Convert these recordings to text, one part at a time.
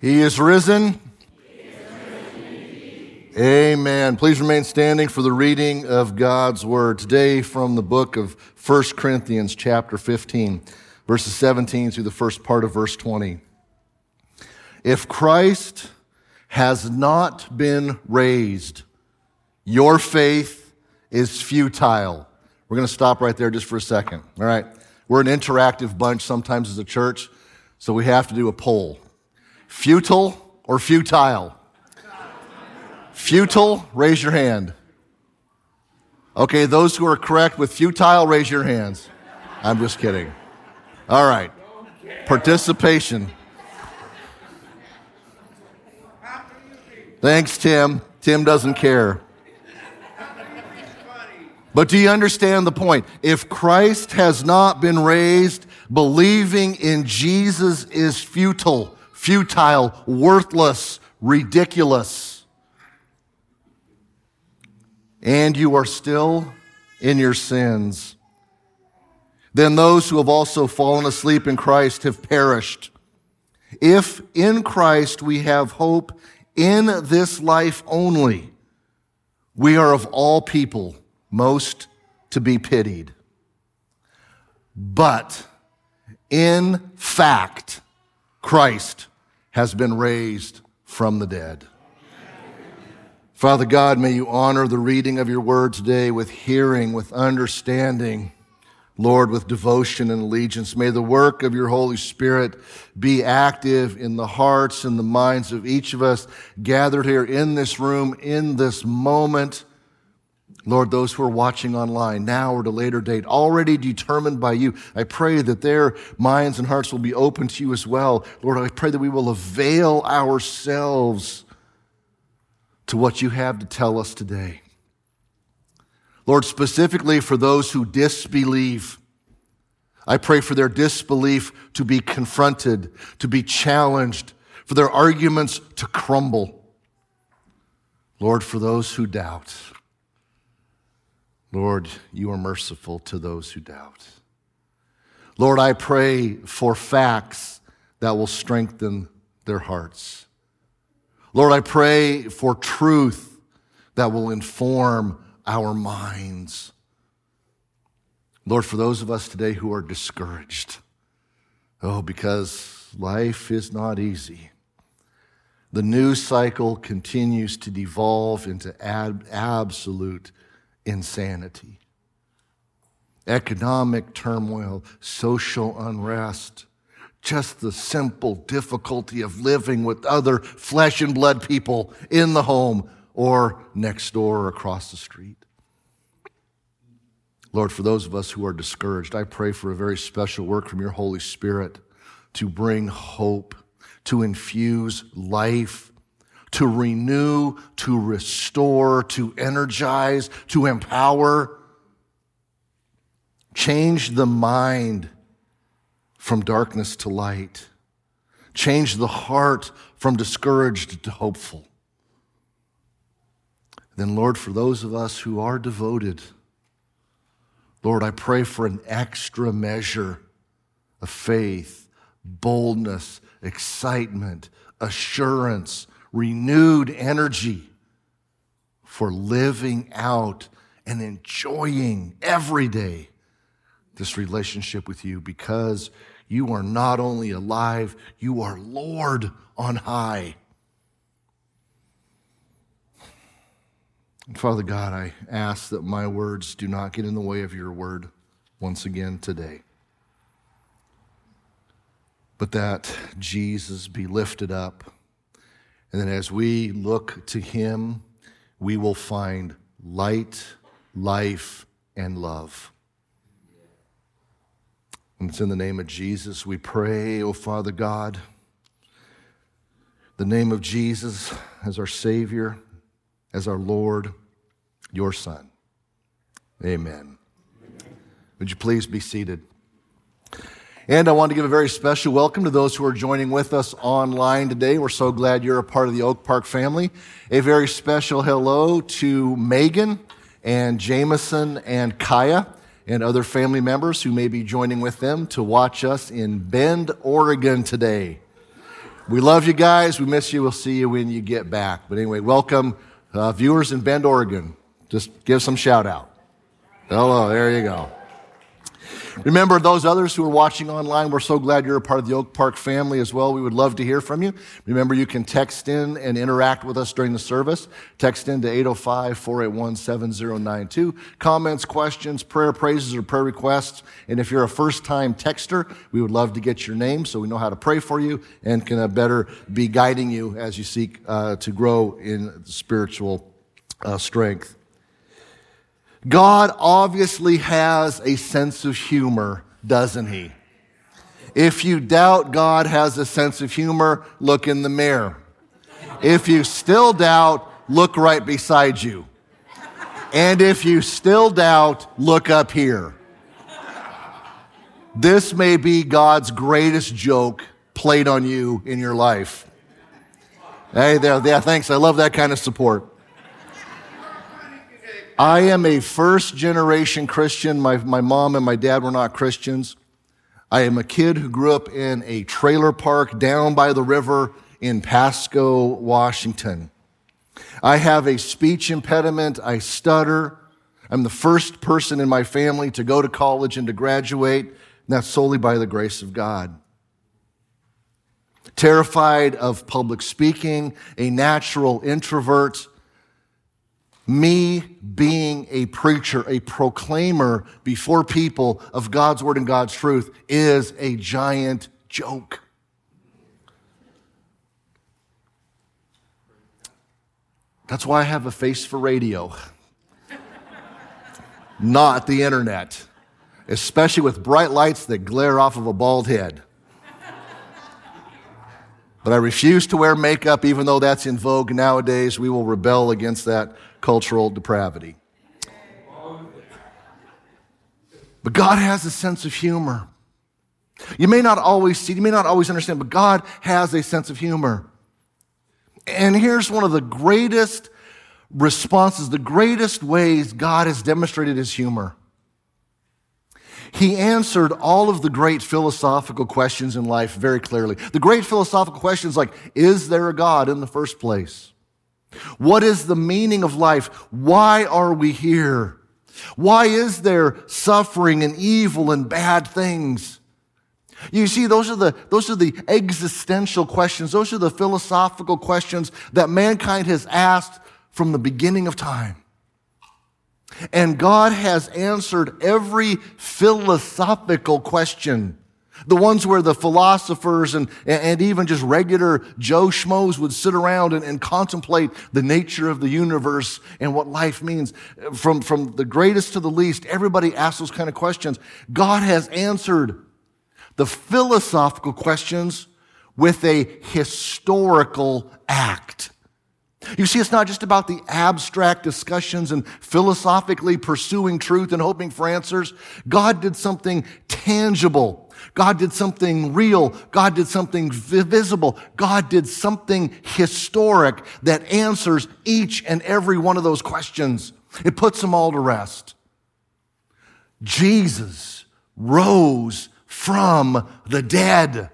He is risen. Amen. Please remain standing for the reading of God's word today from the book of 1 Corinthians, chapter 15, verses 17 through the first part of verse 20. If Christ has not been raised, your faith is futile. We're going to stop right there just for a second. All right. We're an interactive bunch sometimes as a church, so we have to do a poll. Futile or futile? Futile, raise your hand. Okay, those who are correct with futile, raise your hands. I'm just kidding. All right. Participation. Thanks, Tim. Tim doesn't care. But do you understand the point? If Christ has not been raised, believing in Jesus is futile, futile, worthless, ridiculous. And you are still in your sins. Then those who have also fallen asleep in Christ have perished. If in Christ we have hope in this life only, we are of all people most to be pitied. But in fact, Christ has been raised from the dead. Father God, may you honor the reading of your word today with hearing, with understanding, Lord, with devotion and allegiance. May the work of your Holy Spirit be active in the hearts and the minds of each of us gathered here in this room, in this moment. Lord, those who are watching online now or at a later date, already determined by you, I pray that their minds and hearts will be open to you as well. Lord, I pray that we will avail ourselves to what you have to tell us today. Lord, specifically for those who disbelieve, I pray for their disbelief to be confronted, to be challenged, for their arguments to crumble. Lord, for those who doubt, Lord, you are merciful to those who doubt. Lord, I pray for facts that will strengthen their hearts. Lord, I pray for truth that will inform our minds. Lord, for those of us today who are discouraged, oh, because life is not easy. The news cycle continues to devolve into ab- absolute insanity, economic turmoil, social unrest, just the simple difficulty of living with other flesh and blood people in the home or next door or across the street. Lord, for those of us who are discouraged, I pray for a very special work from your Holy Spirit to bring hope, to infuse life to renew, to restore, to energize, to empower. Change the mind from darkness to light. Change the heart from discouraged to hopeful. Then, Lord, for those of us who are devoted, Lord, I pray for an extra measure of faith, boldness, excitement, assurance, renewed energy for living out and enjoying every day this relationship with you because you are not only alive, you are Lord on high. And Father God, I ask that my words do not get in the way of your word once again today, but that Jesus be lifted up and then as we look to Him, we will find light, life, and love. And it's in the name of Jesus we pray, O oh Father God. The name of Jesus as our Savior, as our Lord, your Son. Amen. Would you please be seated? And I want to give a very special welcome to those who are joining with us online today. We're so glad you're a part of the Oak Park family. A very special hello to Megan and Jameson and Kaya and other family members who may be joining with them to watch us in Bend, Oregon today. We love you guys. We miss you. We'll see you when you get back. But anyway, welcome, uh, viewers in Bend, Oregon. Just give some shout out. Hello, there you go. Remember, those others who are watching online, we're so glad you're a part of the Oak Park family as well. We would love to hear from you. Remember, you can text in and interact with us during the service. Text in to 805 481 7092. Comments, questions, prayer praises, or prayer requests. And if you're a first time texter, we would love to get your name so we know how to pray for you and can better be guiding you as you seek uh, to grow in spiritual uh, strength. God obviously has a sense of humor, doesn't he? If you doubt God has a sense of humor, look in the mirror. If you still doubt, look right beside you. And if you still doubt, look up here. This may be God's greatest joke played on you in your life. Hey there, yeah, thanks. I love that kind of support. I am a first generation Christian. My, my mom and my dad were not Christians. I am a kid who grew up in a trailer park down by the river in Pasco, Washington. I have a speech impediment. I stutter. I'm the first person in my family to go to college and to graduate, and that's solely by the grace of God. Terrified of public speaking, a natural introvert, me being a preacher, a proclaimer before people of God's word and God's truth is a giant joke. That's why I have a face for radio, not the internet, especially with bright lights that glare off of a bald head. But I refuse to wear makeup, even though that's in vogue nowadays. We will rebel against that cultural depravity. But God has a sense of humor. You may not always see, you may not always understand, but God has a sense of humor. And here's one of the greatest responses, the greatest ways God has demonstrated his humor. He answered all of the great philosophical questions in life very clearly. The great philosophical questions like, is there a God in the first place? What is the meaning of life? Why are we here? Why is there suffering and evil and bad things? You see, those are the, those are the existential questions. Those are the philosophical questions that mankind has asked from the beginning of time. And God has answered every philosophical question the ones where the philosophers and, and even just regular Joe Schmoes would sit around and, and contemplate the nature of the universe and what life means. From, from the greatest to the least, everybody asks those kind of questions. God has answered the philosophical questions with a historical act. You see, it's not just about the abstract discussions and philosophically pursuing truth and hoping for answers. God did something tangible God did something real. God did something visible. God did something historic that answers each and every one of those questions. It puts them all to rest. Jesus rose from the dead.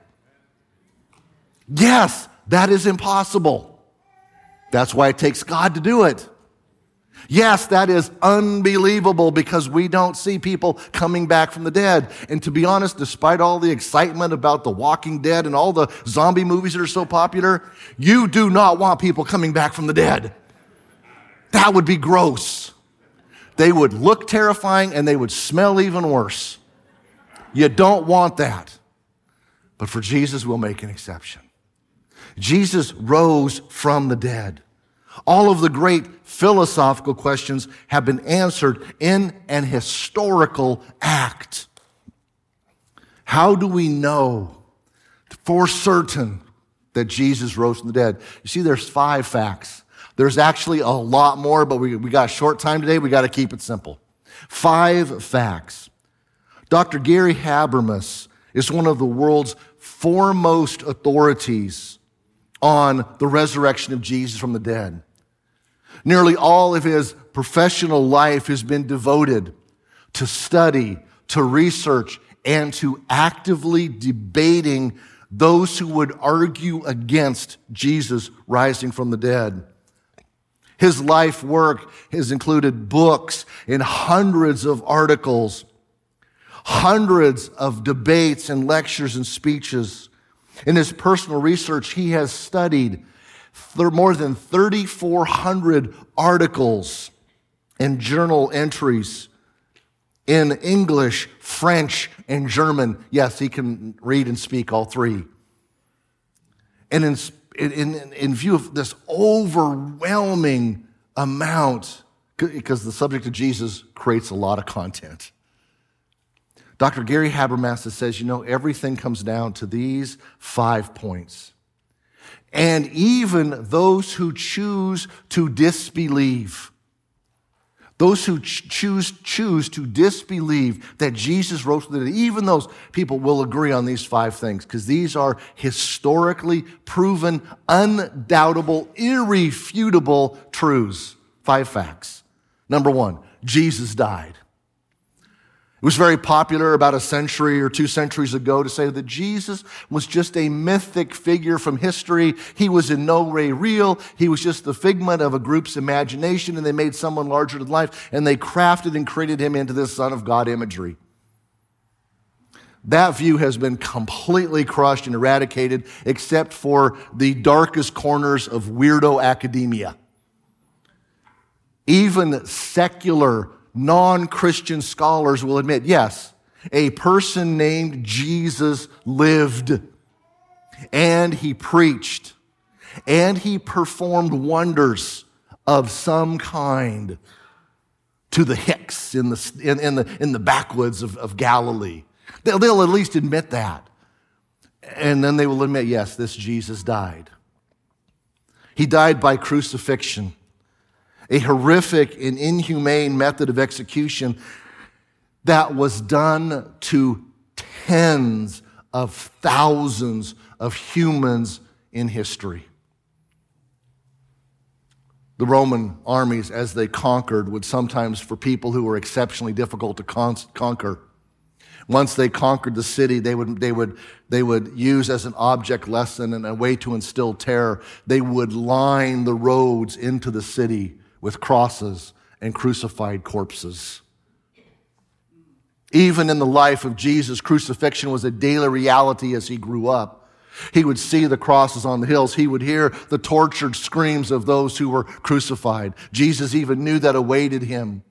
Yes, that is impossible. That's why it takes God to do it. Yes, that is unbelievable because we don't see people coming back from the dead. And to be honest, despite all the excitement about The Walking Dead and all the zombie movies that are so popular, you do not want people coming back from the dead. That would be gross. They would look terrifying and they would smell even worse. You don't want that. But for Jesus, we'll make an exception. Jesus rose from the dead. All of the great philosophical questions have been answered in an historical act. How do we know for certain that Jesus rose from the dead? You see, there's five facts. There's actually a lot more, but we, we got a short time today. We got to keep it simple. Five facts. Dr. Gary Habermas is one of the world's foremost authorities on the resurrection of Jesus from the dead. Nearly all of his professional life has been devoted to study, to research, and to actively debating those who would argue against Jesus rising from the dead. His life work has included books and hundreds of articles, hundreds of debates and lectures and speeches. In his personal research, he has studied more than 3,400 articles and journal entries in English, French, and German. Yes, he can read and speak all three. And in, in, in view of this overwhelming amount, because the subject of Jesus creates a lot of content. Dr. Gary Habermas says, you know, everything comes down to these five points. And even those who choose to disbelieve, those who choose, choose to disbelieve that Jesus rose from the dead, even those people will agree on these five things because these are historically proven, undoubtable, irrefutable truths. Five facts. Number one, Jesus died. It was very popular about a century or two centuries ago to say that Jesus was just a mythic figure from history. He was in no way real. He was just the figment of a group's imagination, and they made someone larger than life, and they crafted and created him into this Son of God imagery. That view has been completely crushed and eradicated, except for the darkest corners of weirdo academia. Even secular non Christian scholars will admit yes, a person named Jesus lived and he preached and he performed wonders of some kind to the Hicks in the, in, in the, in the backwoods of, of Galilee. They'll, they'll at least admit that. And then they will admit, yes, this Jesus died. He died by crucifixion a horrific and inhumane method of execution that was done to tens of thousands of humans in history. The Roman armies, as they conquered, would sometimes, for people who were exceptionally difficult to con- conquer, once they conquered the city, they would, they, would, they would use as an object lesson and a way to instill terror, they would line the roads into the city with crosses and crucified corpses. Even in the life of Jesus, crucifixion was a daily reality as he grew up. He would see the crosses on the hills. He would hear the tortured screams of those who were crucified. Jesus even knew that awaited him.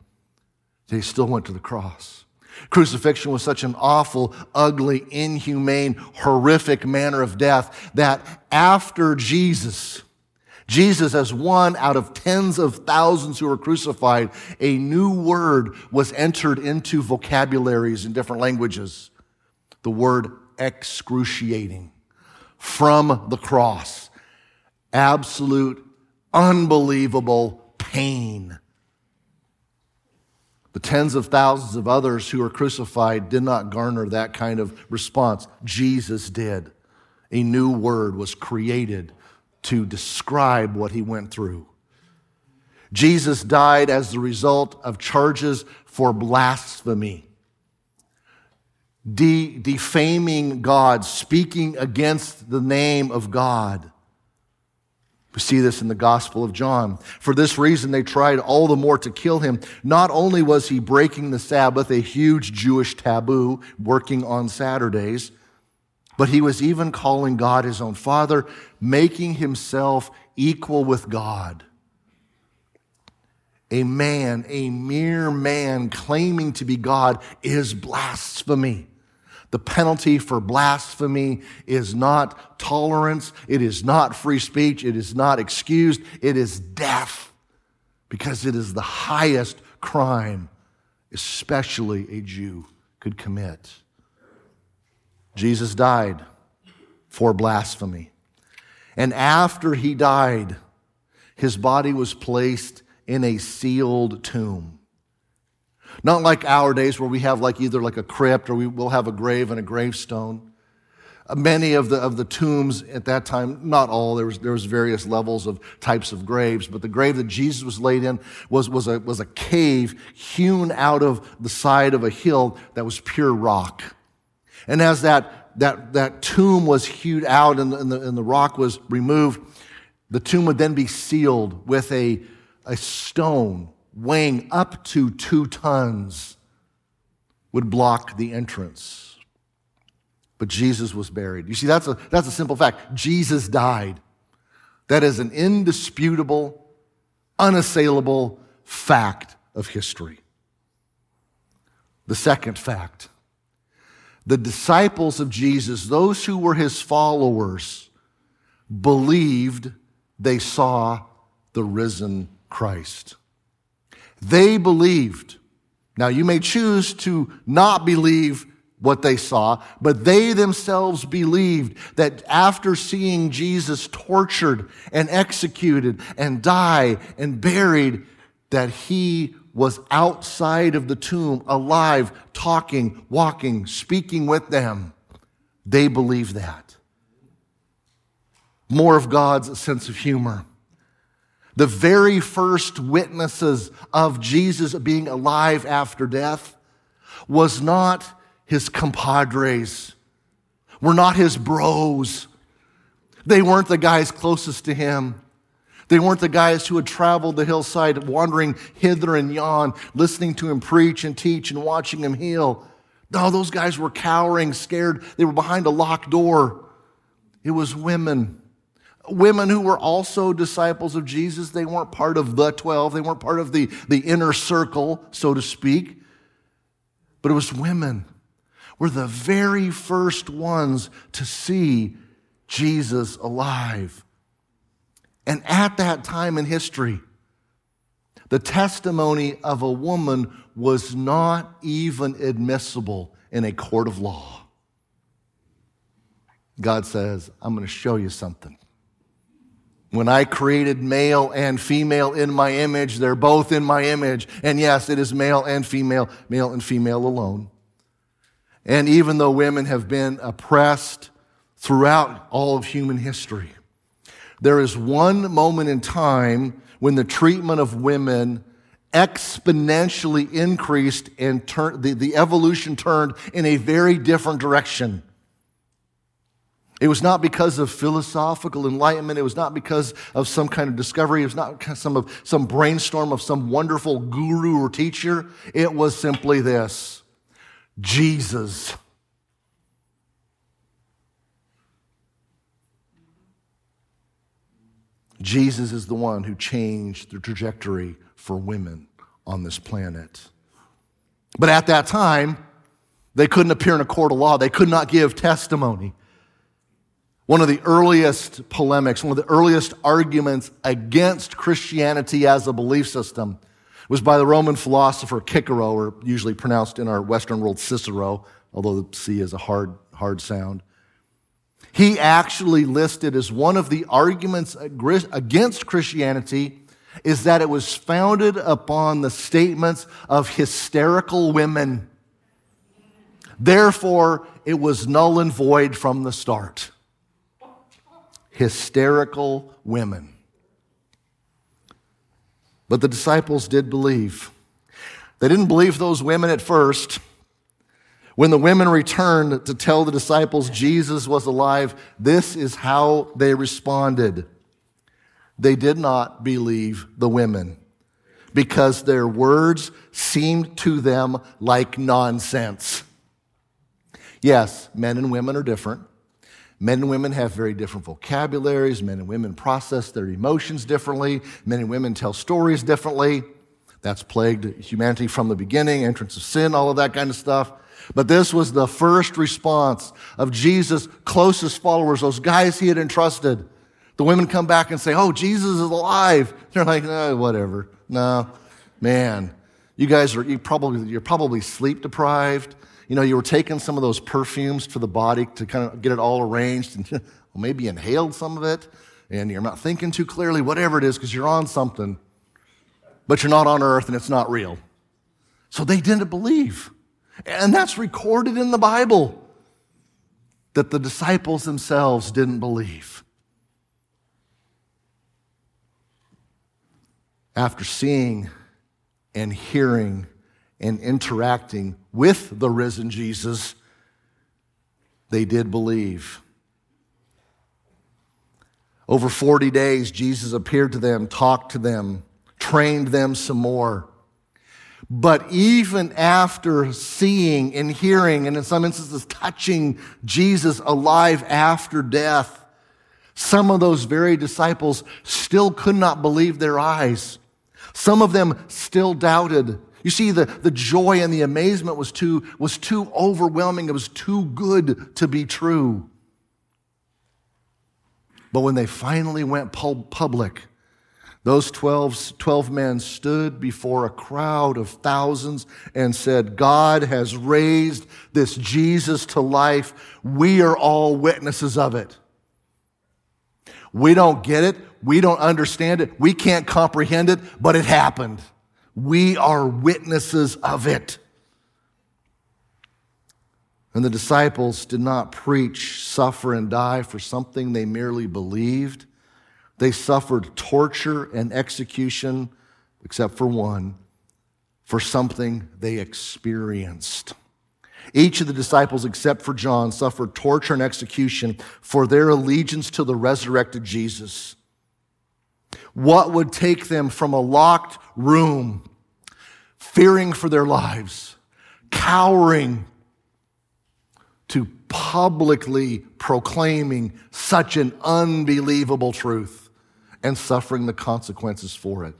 He still went to the cross. Crucifixion was such an awful, ugly, inhumane, horrific manner of death that after Jesus, Jesus, as one out of tens of thousands who were crucified, a new word was entered into vocabularies in different languages. The word excruciating from the cross. Absolute, unbelievable pain. The tens of thousands of others who were crucified did not garner that kind of response. Jesus did. A new word was created to describe what he went through. Jesus died as the result of charges for blasphemy, de- defaming God, speaking against the name of God. We see this in the Gospel of John. For this reason, they tried all the more to kill him. Not only was he breaking the Sabbath, a huge Jewish taboo, working on Saturdays, but he was even calling God his own father, making himself equal with God. A man, a mere man claiming to be God is blasphemy. The penalty for blasphemy is not tolerance. It is not free speech. It is not excused. It is death because it is the highest crime, especially a Jew could commit. Jesus died for blasphemy. And after he died, his body was placed in a sealed tomb. Not like our days where we have like either like a crypt or we will have a grave and a gravestone. Uh, many of the, of the tombs at that time, not all, there was, there was various levels of types of graves, but the grave that Jesus was laid in was, was, a, was a cave hewn out of the side of a hill that was pure rock. And as that that, that tomb was hewed out and the, and, the, and the rock was removed, the tomb would then be sealed with a, a stone weighing up to two tons would block the entrance. But Jesus was buried. You see, that's a, that's a simple fact. Jesus died. That is an indisputable, unassailable fact of history. The second fact the disciples of Jesus, those who were his followers, believed they saw the risen Christ. They believed. Now, you may choose to not believe what they saw, but they themselves believed that after seeing Jesus tortured and executed and die and buried, that he was outside of the tomb, alive, talking, walking, speaking with them. They believed that. More of God's sense of humor the very first witnesses of Jesus being alive after death was not his compadres, were not his bros. They weren't the guys closest to him. They weren't the guys who had traveled the hillside, wandering hither and yon, listening to him preach and teach and watching him heal. No, those guys were cowering, scared. They were behind a locked door. It was women women who were also disciples of Jesus. They weren't part of the 12, they weren't part of the, the inner circle, so to speak. But it was women were the very first ones to see Jesus alive. And at that time in history, the testimony of a woman was not even admissible in a court of law. God says, I'm going to show you something. When I created male and female in my image, they're both in my image. And yes, it is male and female, male and female alone. And even though women have been oppressed throughout all of human history, there is one moment in time when the treatment of women exponentially increased and the, the evolution turned in a very different direction. It was not because of philosophical enlightenment. It was not because of some kind of discovery. It was not some of some brainstorm of some wonderful guru or teacher. It was simply this Jesus. Jesus is the one who changed the trajectory for women on this planet. But at that time, they couldn't appear in a court of law. They could not give testimony. One of the earliest polemics, one of the earliest arguments against Christianity as a belief system was by the Roman philosopher Cicero, or usually pronounced in our Western world Cicero, although the C is a hard, hard sound. He actually listed as one of the arguments against Christianity is that it was founded upon the statements of hysterical women. Therefore, it was null and void from the start hysterical women. But the disciples did believe. They didn't believe those women at first. When the women returned to tell the disciples Jesus was alive, this is how they responded. They did not believe the women because their words seemed to them like nonsense. Yes, men and women are different. Men and women have very different vocabularies. Men and women process their emotions differently. Men and women tell stories differently. That's plagued humanity from the beginning, entrance of sin, all of that kind of stuff. But this was the first response of Jesus' closest followers, those guys he had entrusted. The women come back and say, Oh, Jesus is alive. They're like, oh, whatever. No, man, you guys are you probably, you're probably sleep deprived you know, you were taking some of those perfumes for the body to kind of get it all arranged and well, maybe inhaled some of it and you're not thinking too clearly, whatever it is, because you're on something, but you're not on earth and it's not real. So they didn't believe. And that's recorded in the Bible that the disciples themselves didn't believe. After seeing and hearing and interacting with the risen Jesus, they did believe. Over 40 days, Jesus appeared to them, talked to them, trained them some more. But even after seeing and hearing, and in some instances touching Jesus alive after death, some of those very disciples still could not believe their eyes. Some of them still doubted. You see, the, the joy and the amazement was too, was too overwhelming. It was too good to be true. But when they finally went public, those 12, 12 men stood before a crowd of thousands and said, God has raised this Jesus to life. We are all witnesses of it. We don't get it. We don't understand it. We can't comprehend it, but it happened. We are witnesses of it. And the disciples did not preach, suffer, and die for something they merely believed. They suffered torture and execution, except for one, for something they experienced. Each of the disciples, except for John, suffered torture and execution for their allegiance to the resurrected Jesus. What would take them from a locked room, fearing for their lives, cowering, to publicly proclaiming such an unbelievable truth and suffering the consequences for it?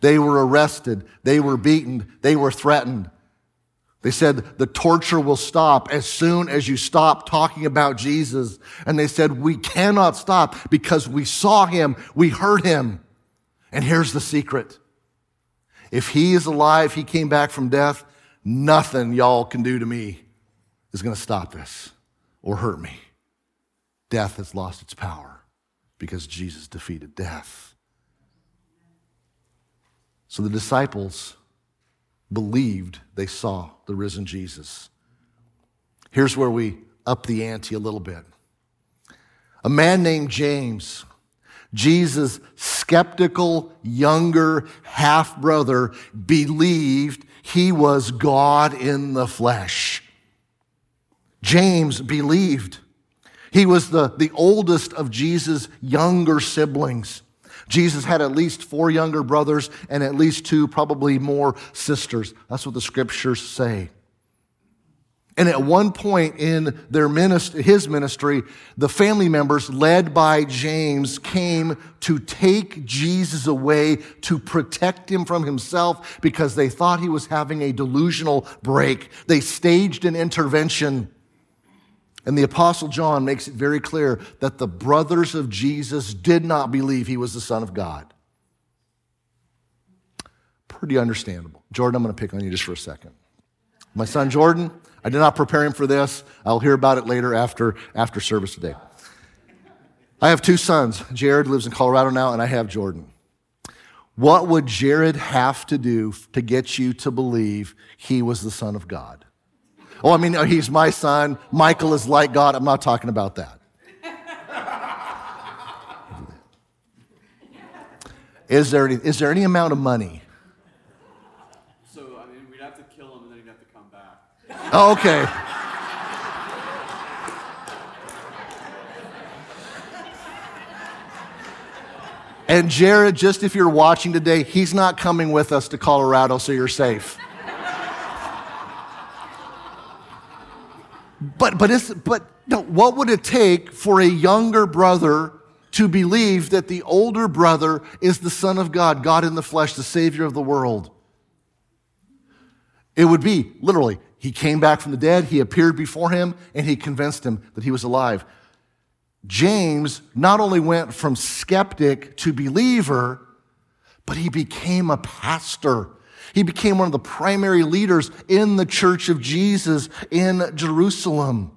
They were arrested, they were beaten, they were threatened. They said the torture will stop as soon as you stop talking about Jesus. And they said, we cannot stop because we saw him, we heard him. And here's the secret. If he is alive, he came back from death, nothing y'all can do to me is going to stop this or hurt me. Death has lost its power because Jesus defeated death. So the disciples believed they saw the risen Jesus. Here's where we up the ante a little bit. A man named James, Jesus' skeptical younger half brother, believed he was God in the flesh. James believed. He was the, the oldest of Jesus' younger siblings. Jesus had at least four younger brothers and at least two, probably more sisters. That's what the scriptures say. And at one point in their ministry, his ministry, the family members led by James came to take Jesus away to protect him from himself because they thought he was having a delusional break. They staged an intervention. And the Apostle John makes it very clear that the brothers of Jesus did not believe he was the Son of God. Pretty understandable. Jordan, I'm going to pick on you just for a second. My son Jordan, I did not prepare him for this. I'll hear about it later after, after service today. I have two sons. Jared lives in Colorado now, and I have Jordan. What would Jared have to do to get you to believe he was the Son of God? Oh, I mean, he's my son. Michael is like God. I'm not talking about that. Is there any, is there any amount of money? So, I mean, we'd have to kill him and then he'd have to come back. Oh, okay. And Jared, just if you're watching today, he's not coming with us to Colorado, so you're safe. But, but, but no, what would it take for a younger brother to believe that the older brother is the Son of God, God in the flesh, the Savior of the world? It would be literally, he came back from the dead, he appeared before him, and he convinced him that he was alive. James not only went from skeptic to believer, but he became a pastor. He became one of the primary leaders in the church of Jesus in Jerusalem.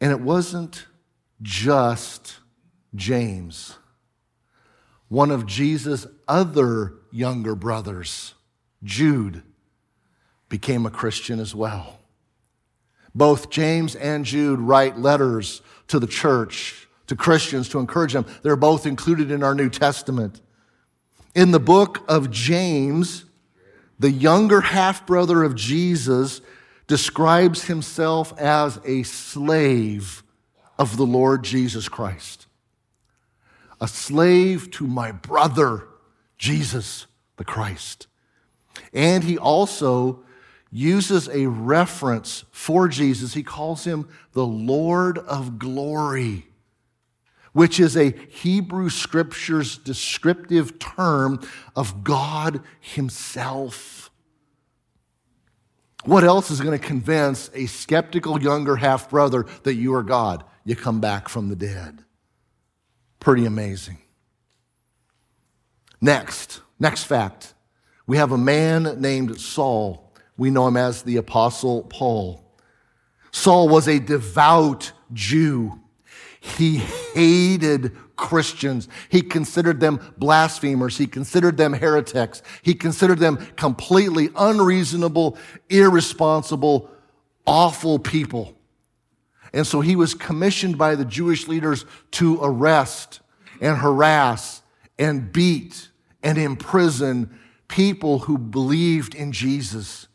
And it wasn't just James. One of Jesus' other younger brothers, Jude, became a Christian as well. Both James and Jude write letters to the church, to Christians, to encourage them. They're both included in our New Testament. In the book of James, the younger half brother of Jesus, describes himself as a slave of the Lord Jesus Christ. A slave to my brother, Jesus the Christ. And he also uses a reference for Jesus. He calls him the Lord of glory, which is a Hebrew scripture's descriptive term of God Himself. What else is going to convince a skeptical younger half brother that you are God? You come back from the dead. Pretty amazing. Next, next fact. We have a man named Saul we know him as the Apostle Paul. Saul was a devout Jew. He hated Christians. He considered them blasphemers. He considered them heretics. He considered them completely unreasonable, irresponsible, awful people. And so he was commissioned by the Jewish leaders to arrest and harass and beat and imprison people who believed in Jesus.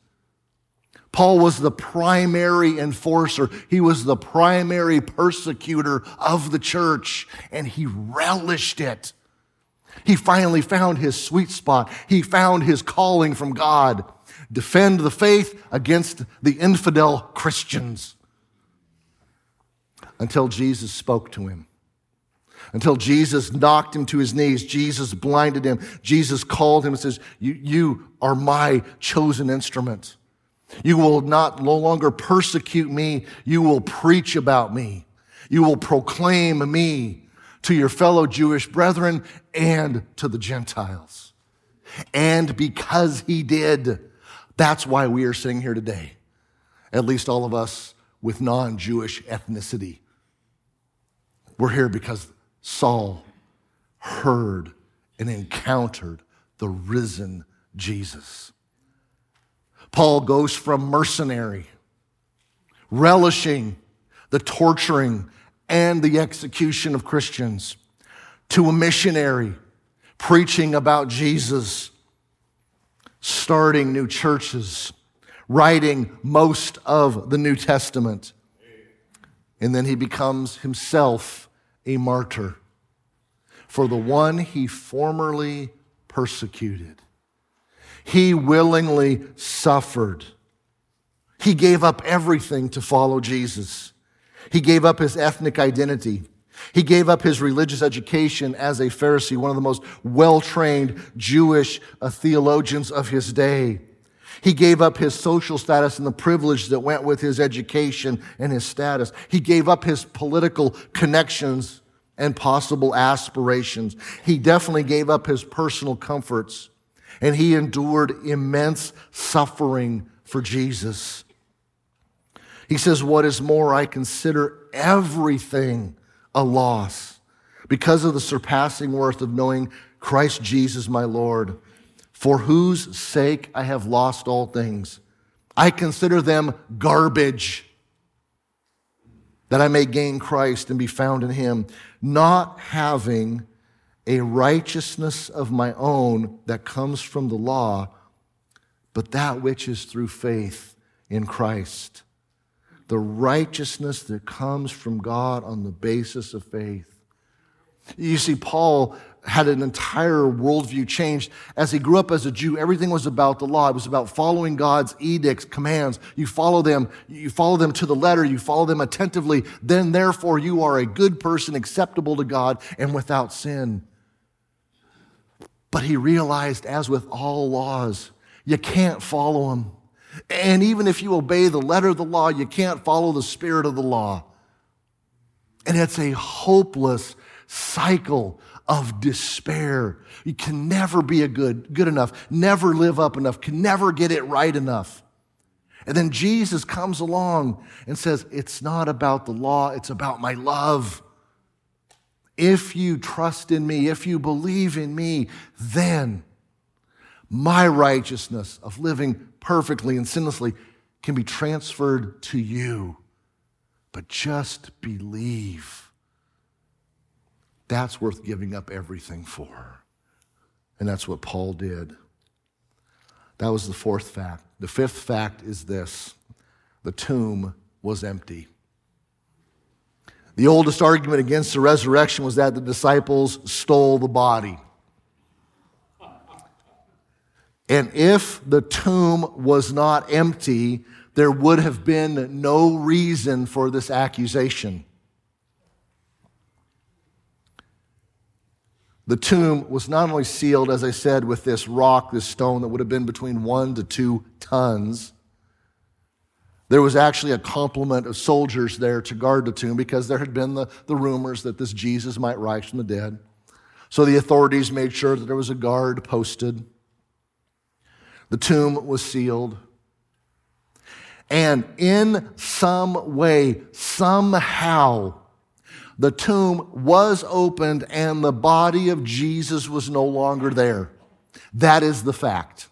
Paul was the primary enforcer. He was the primary persecutor of the church, and he relished it. He finally found his sweet spot. He found his calling from God. Defend the faith against the infidel Christians. Until Jesus spoke to him. Until Jesus knocked him to his knees. Jesus blinded him. Jesus called him and says, You, you are my chosen instrument. You will not no longer persecute me. You will preach about me. You will proclaim me to your fellow Jewish brethren and to the Gentiles. And because he did, that's why we are sitting here today. At least all of us with non Jewish ethnicity. We're here because Saul heard and encountered the risen Jesus. Paul goes from mercenary, relishing the torturing and the execution of Christians, to a missionary preaching about Jesus, starting new churches, writing most of the New Testament. And then he becomes himself a martyr for the one he formerly persecuted. He willingly suffered. He gave up everything to follow Jesus. He gave up his ethnic identity. He gave up his religious education as a Pharisee, one of the most well trained Jewish uh, theologians of his day. He gave up his social status and the privilege that went with his education and his status. He gave up his political connections and possible aspirations. He definitely gave up his personal comforts and he endured immense suffering for Jesus. He says, What is more, I consider everything a loss because of the surpassing worth of knowing Christ Jesus my Lord, for whose sake I have lost all things. I consider them garbage that I may gain Christ and be found in him, not having a righteousness of my own that comes from the law, but that which is through faith in Christ. The righteousness that comes from God on the basis of faith. You see, Paul had an entire worldview changed. As he grew up as a Jew, everything was about the law. It was about following God's edicts, commands. You follow them, you follow them to the letter, you follow them attentively. Then, therefore, you are a good person, acceptable to God, and without sin. But he realized, as with all laws, you can't follow them. And even if you obey the letter of the law, you can't follow the spirit of the law. And it's a hopeless cycle of despair. You can never be a good, good enough, never live up enough, can never get it right enough. And then Jesus comes along and says, It's not about the law, it's about my love. If you trust in me, if you believe in me, then my righteousness of living perfectly and sinlessly can be transferred to you. But just believe. That's worth giving up everything for. And that's what Paul did. That was the fourth fact. The fifth fact is this the tomb was empty. The oldest argument against the resurrection was that the disciples stole the body. And if the tomb was not empty, there would have been no reason for this accusation. The tomb was not only sealed, as I said, with this rock, this stone that would have been between one to two tons. There was actually a complement of soldiers there to guard the tomb because there had been the, the rumors that this Jesus might rise from the dead. So the authorities made sure that there was a guard posted. The tomb was sealed. And in some way, somehow, the tomb was opened and the body of Jesus was no longer there. That is the fact.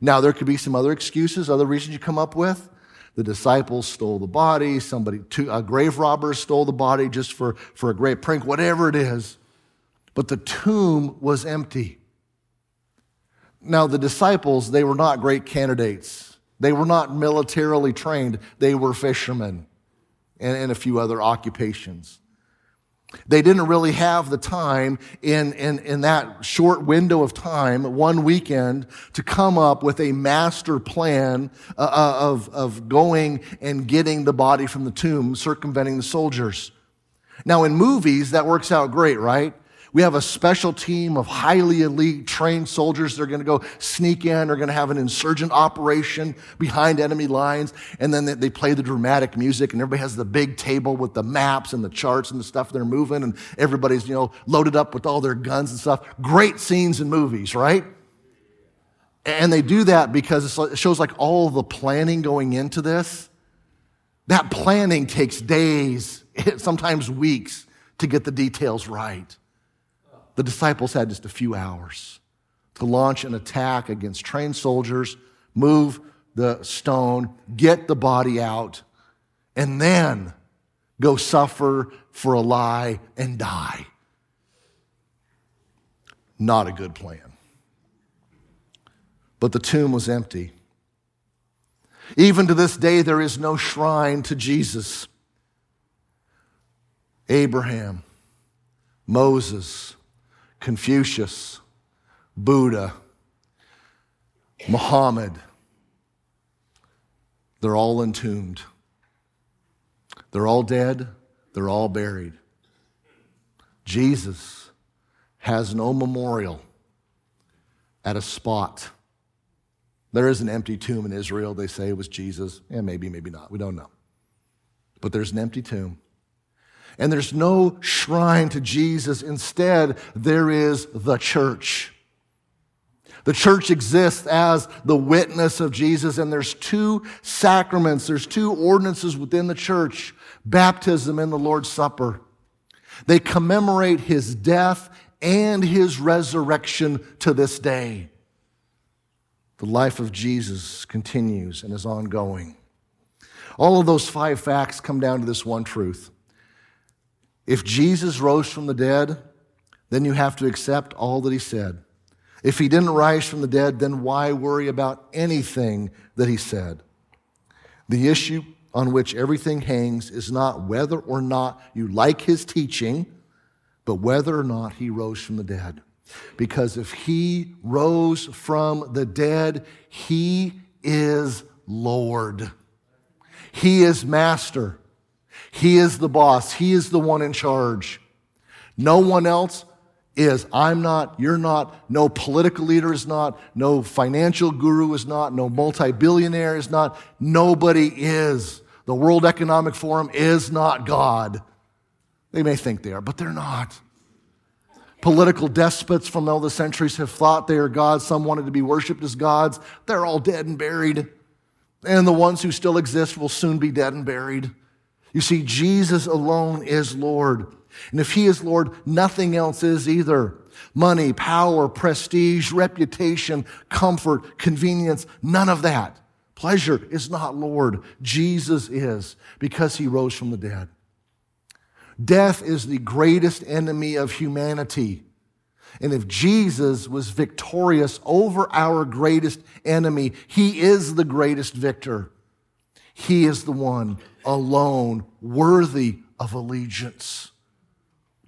Now, there could be some other excuses, other reasons you come up with. The disciples stole the body, somebody, a grave robber stole the body just for, for a great prank, whatever it is. But the tomb was empty. Now, the disciples, they were not great candidates. They were not militarily trained, they were fishermen and, and a few other occupations. They didn't really have the time in, in, in that short window of time, one weekend, to come up with a master plan uh, uh of, of going and getting the body from the tomb, circumventing the soldiers. Now, in movies, that works out great, right? We have a special team of highly elite trained soldiers that are going to go sneak in, are going to have an insurgent operation behind enemy lines. And then they play the dramatic music and everybody has the big table with the maps and the charts and the stuff they're moving and everybody's, you know, loaded up with all their guns and stuff. Great scenes in movies, right? And they do that because it shows like all the planning going into this. That planning takes days, sometimes weeks to get the details right. The disciples had just a few hours to launch an attack against trained soldiers, move the stone, get the body out, and then go suffer for a lie and die. Not a good plan. But the tomb was empty. Even to this day, there is no shrine to Jesus. Abraham, Moses, Confucius, Buddha, Muhammad, they're all entombed. They're all dead. They're all buried. Jesus has no memorial at a spot. There is an empty tomb in Israel. They say it was Jesus. Yeah, maybe, maybe not. We don't know. But there's an empty tomb and there's no shrine to Jesus. Instead, there is the church. The church exists as the witness of Jesus, and there's two sacraments, there's two ordinances within the church baptism and the Lord's Supper. They commemorate his death and his resurrection to this day. The life of Jesus continues and is ongoing. All of those five facts come down to this one truth if Jesus rose from the dead, then you have to accept all that he said. If he didn't rise from the dead, then why worry about anything that he said? The issue on which everything hangs is not whether or not you like his teaching, but whether or not he rose from the dead. Because if he rose from the dead, he is Lord. He is master. He is the boss, He is the one in charge. No one else is. I'm not, you're not, no political leader is not, no financial guru is not, no multi billionaire is not, nobody is. The World Economic Forum is not God. They may think they are, but they're not. Political despots from all the centuries have thought they are gods. Some wanted to be worshiped as gods. They're all dead and buried. And the ones who still exist will soon be dead and buried. You see, Jesus alone is Lord. And if He is Lord, nothing else is either. Money, power, prestige, reputation, comfort, convenience, none of that. Pleasure is not Lord. Jesus is because He rose from the dead. Death is the greatest enemy of humanity. And if Jesus was victorious over our greatest enemy, he is the greatest victor. He is the one alone worthy of allegiance.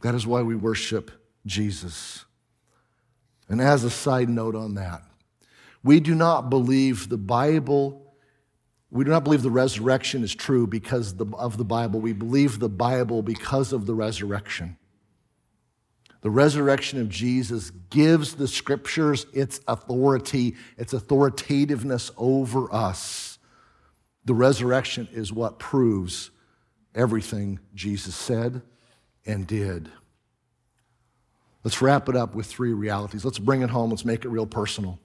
That is why we worship Jesus. And as a side note on that, we do not believe the Bible, we do not believe the resurrection is true because of the Bible. We believe the Bible because of the resurrection. The resurrection of Jesus gives the scriptures its authority, its authoritativeness over us. The resurrection is what proves everything Jesus said and did. Let's wrap it up with three realities. Let's bring it home. Let's make it real personal.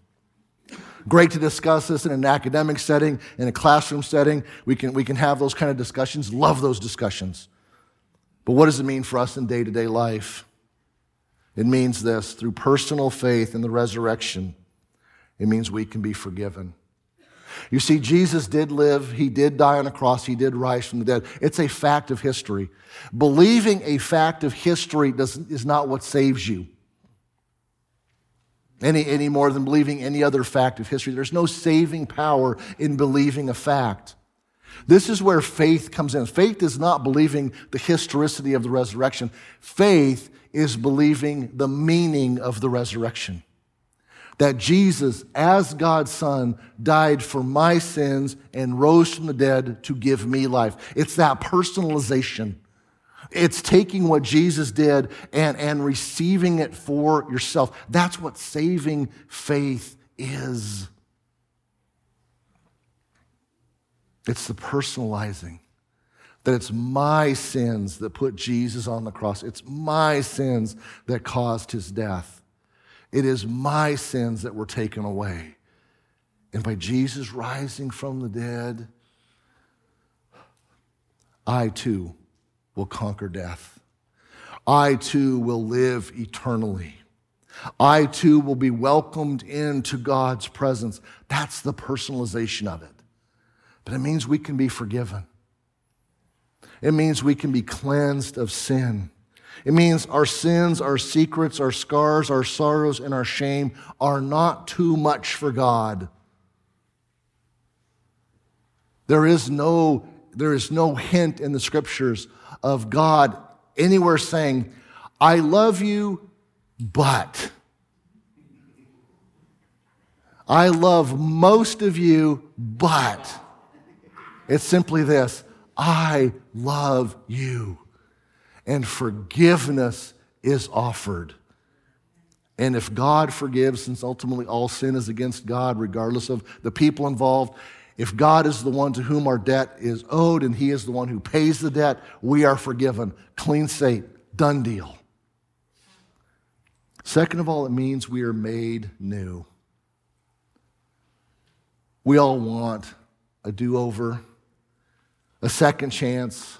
Great to discuss this in an academic setting, in a classroom setting. We can, we can have those kind of discussions. Love those discussions. But what does it mean for us in day to day life? It means this through personal faith in the resurrection, it means we can be forgiven. You see, Jesus did live, he did die on a cross, he did rise from the dead. It's a fact of history. Believing a fact of history does, is not what saves you. Any, any more than believing any other fact of history. There's no saving power in believing a fact. This is where faith comes in. Faith is not believing the historicity of the resurrection. Faith is believing the meaning of the resurrection. That Jesus, as God's Son, died for my sins and rose from the dead to give me life. It's that personalization. It's taking what Jesus did and, and receiving it for yourself. That's what saving faith is. It's the personalizing that it's my sins that put Jesus on the cross. It's my sins that caused his death. It is my sins that were taken away. And by Jesus rising from the dead, I too will conquer death. I too will live eternally. I too will be welcomed into God's presence. That's the personalization of it. But it means we can be forgiven. It means we can be cleansed of sin. It means our sins, our secrets, our scars, our sorrows, and our shame are not too much for God. There is no, there is no hint in the scriptures of God anywhere saying, I love you, but. I love most of you, but. It's simply this I love you. And forgiveness is offered. And if God forgives, since ultimately all sin is against God, regardless of the people involved, if God is the one to whom our debt is owed and He is the one who pays the debt, we are forgiven. Clean slate, done deal. Second of all, it means we are made new. We all want a do over a second chance,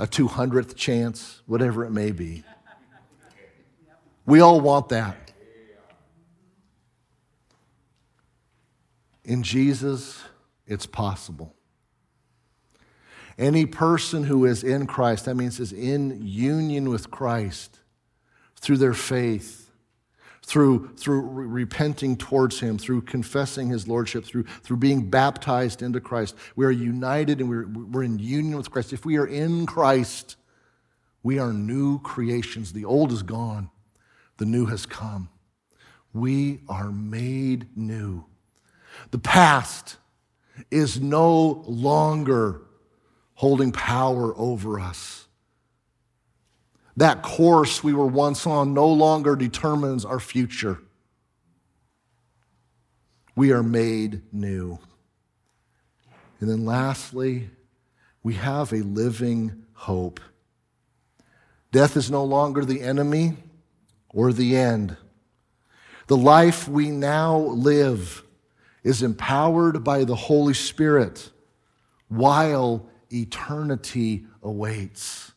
a 200th chance, whatever it may be. We all want that. In Jesus, it's possible. Any person who is in Christ, that means is in union with Christ through their faith, through, through repenting towards Him, through confessing His Lordship, through, through being baptized into Christ. We are united and we're, we're in union with Christ. If we are in Christ, we are new creations. The old is gone, the new has come. We are made new. The past is no longer holding power over us. That course we were once on no longer determines our future. We are made new. And then lastly, we have a living hope. Death is no longer the enemy or the end. The life we now live is empowered by the Holy Spirit while eternity awaits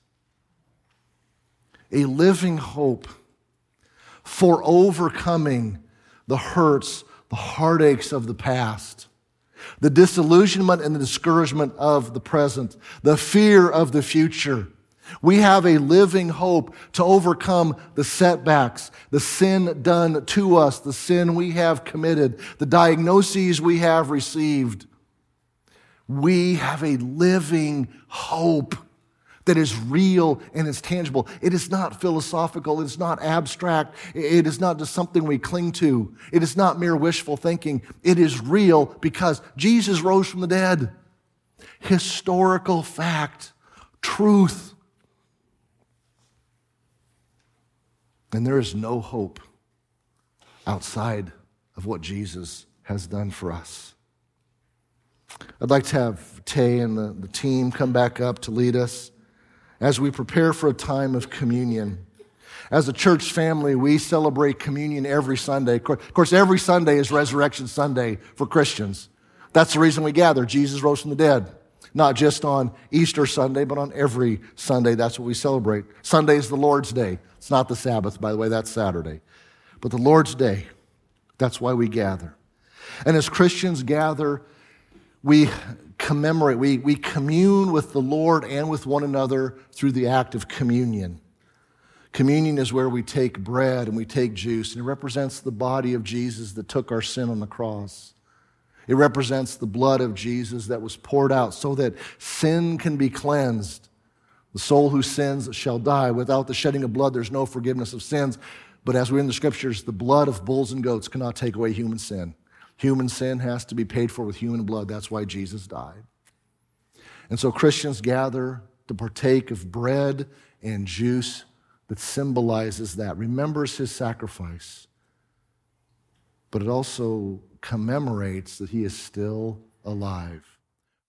a living hope for overcoming the hurts, the heartaches of the past, the disillusionment and the discouragement of the present, the fear of the future. We have a living hope to overcome the setbacks, the sin done to us, the sin we have committed, the diagnoses we have received. We have a living hope that is real and is tangible. It is not philosophical, it is not abstract, it is not just something we cling to, it is not mere wishful thinking. It is real because Jesus rose from the dead. Historical fact, truth. And there is no hope outside of what Jesus has done for us. I'd like to have Tay and the, the team come back up to lead us as we prepare for a time of communion. As a church family, we celebrate communion every Sunday. Of course, every Sunday is Resurrection Sunday for Christians. That's the reason we gather. Jesus rose from the dead. Not just on Easter Sunday, but on every Sunday. That's what we celebrate. Sunday is the Lord's Day. It's not the Sabbath, by the way, that's Saturday. But the Lord's Day, that's why we gather. And as Christians gather, we commemorate, we, we commune with the Lord and with one another through the act of communion. Communion is where we take bread and we take juice, and it represents the body of Jesus that took our sin on the cross. It represents the blood of Jesus that was poured out so that sin can be cleansed. The soul who sins shall die. Without the shedding of blood, there's no forgiveness of sins. But as we're in the scriptures, the blood of bulls and goats cannot take away human sin. Human sin has to be paid for with human blood. That's why Jesus died. And so Christians gather to partake of bread and juice that symbolizes that, remembers his sacrifice, but it also commemorates that he is still alive.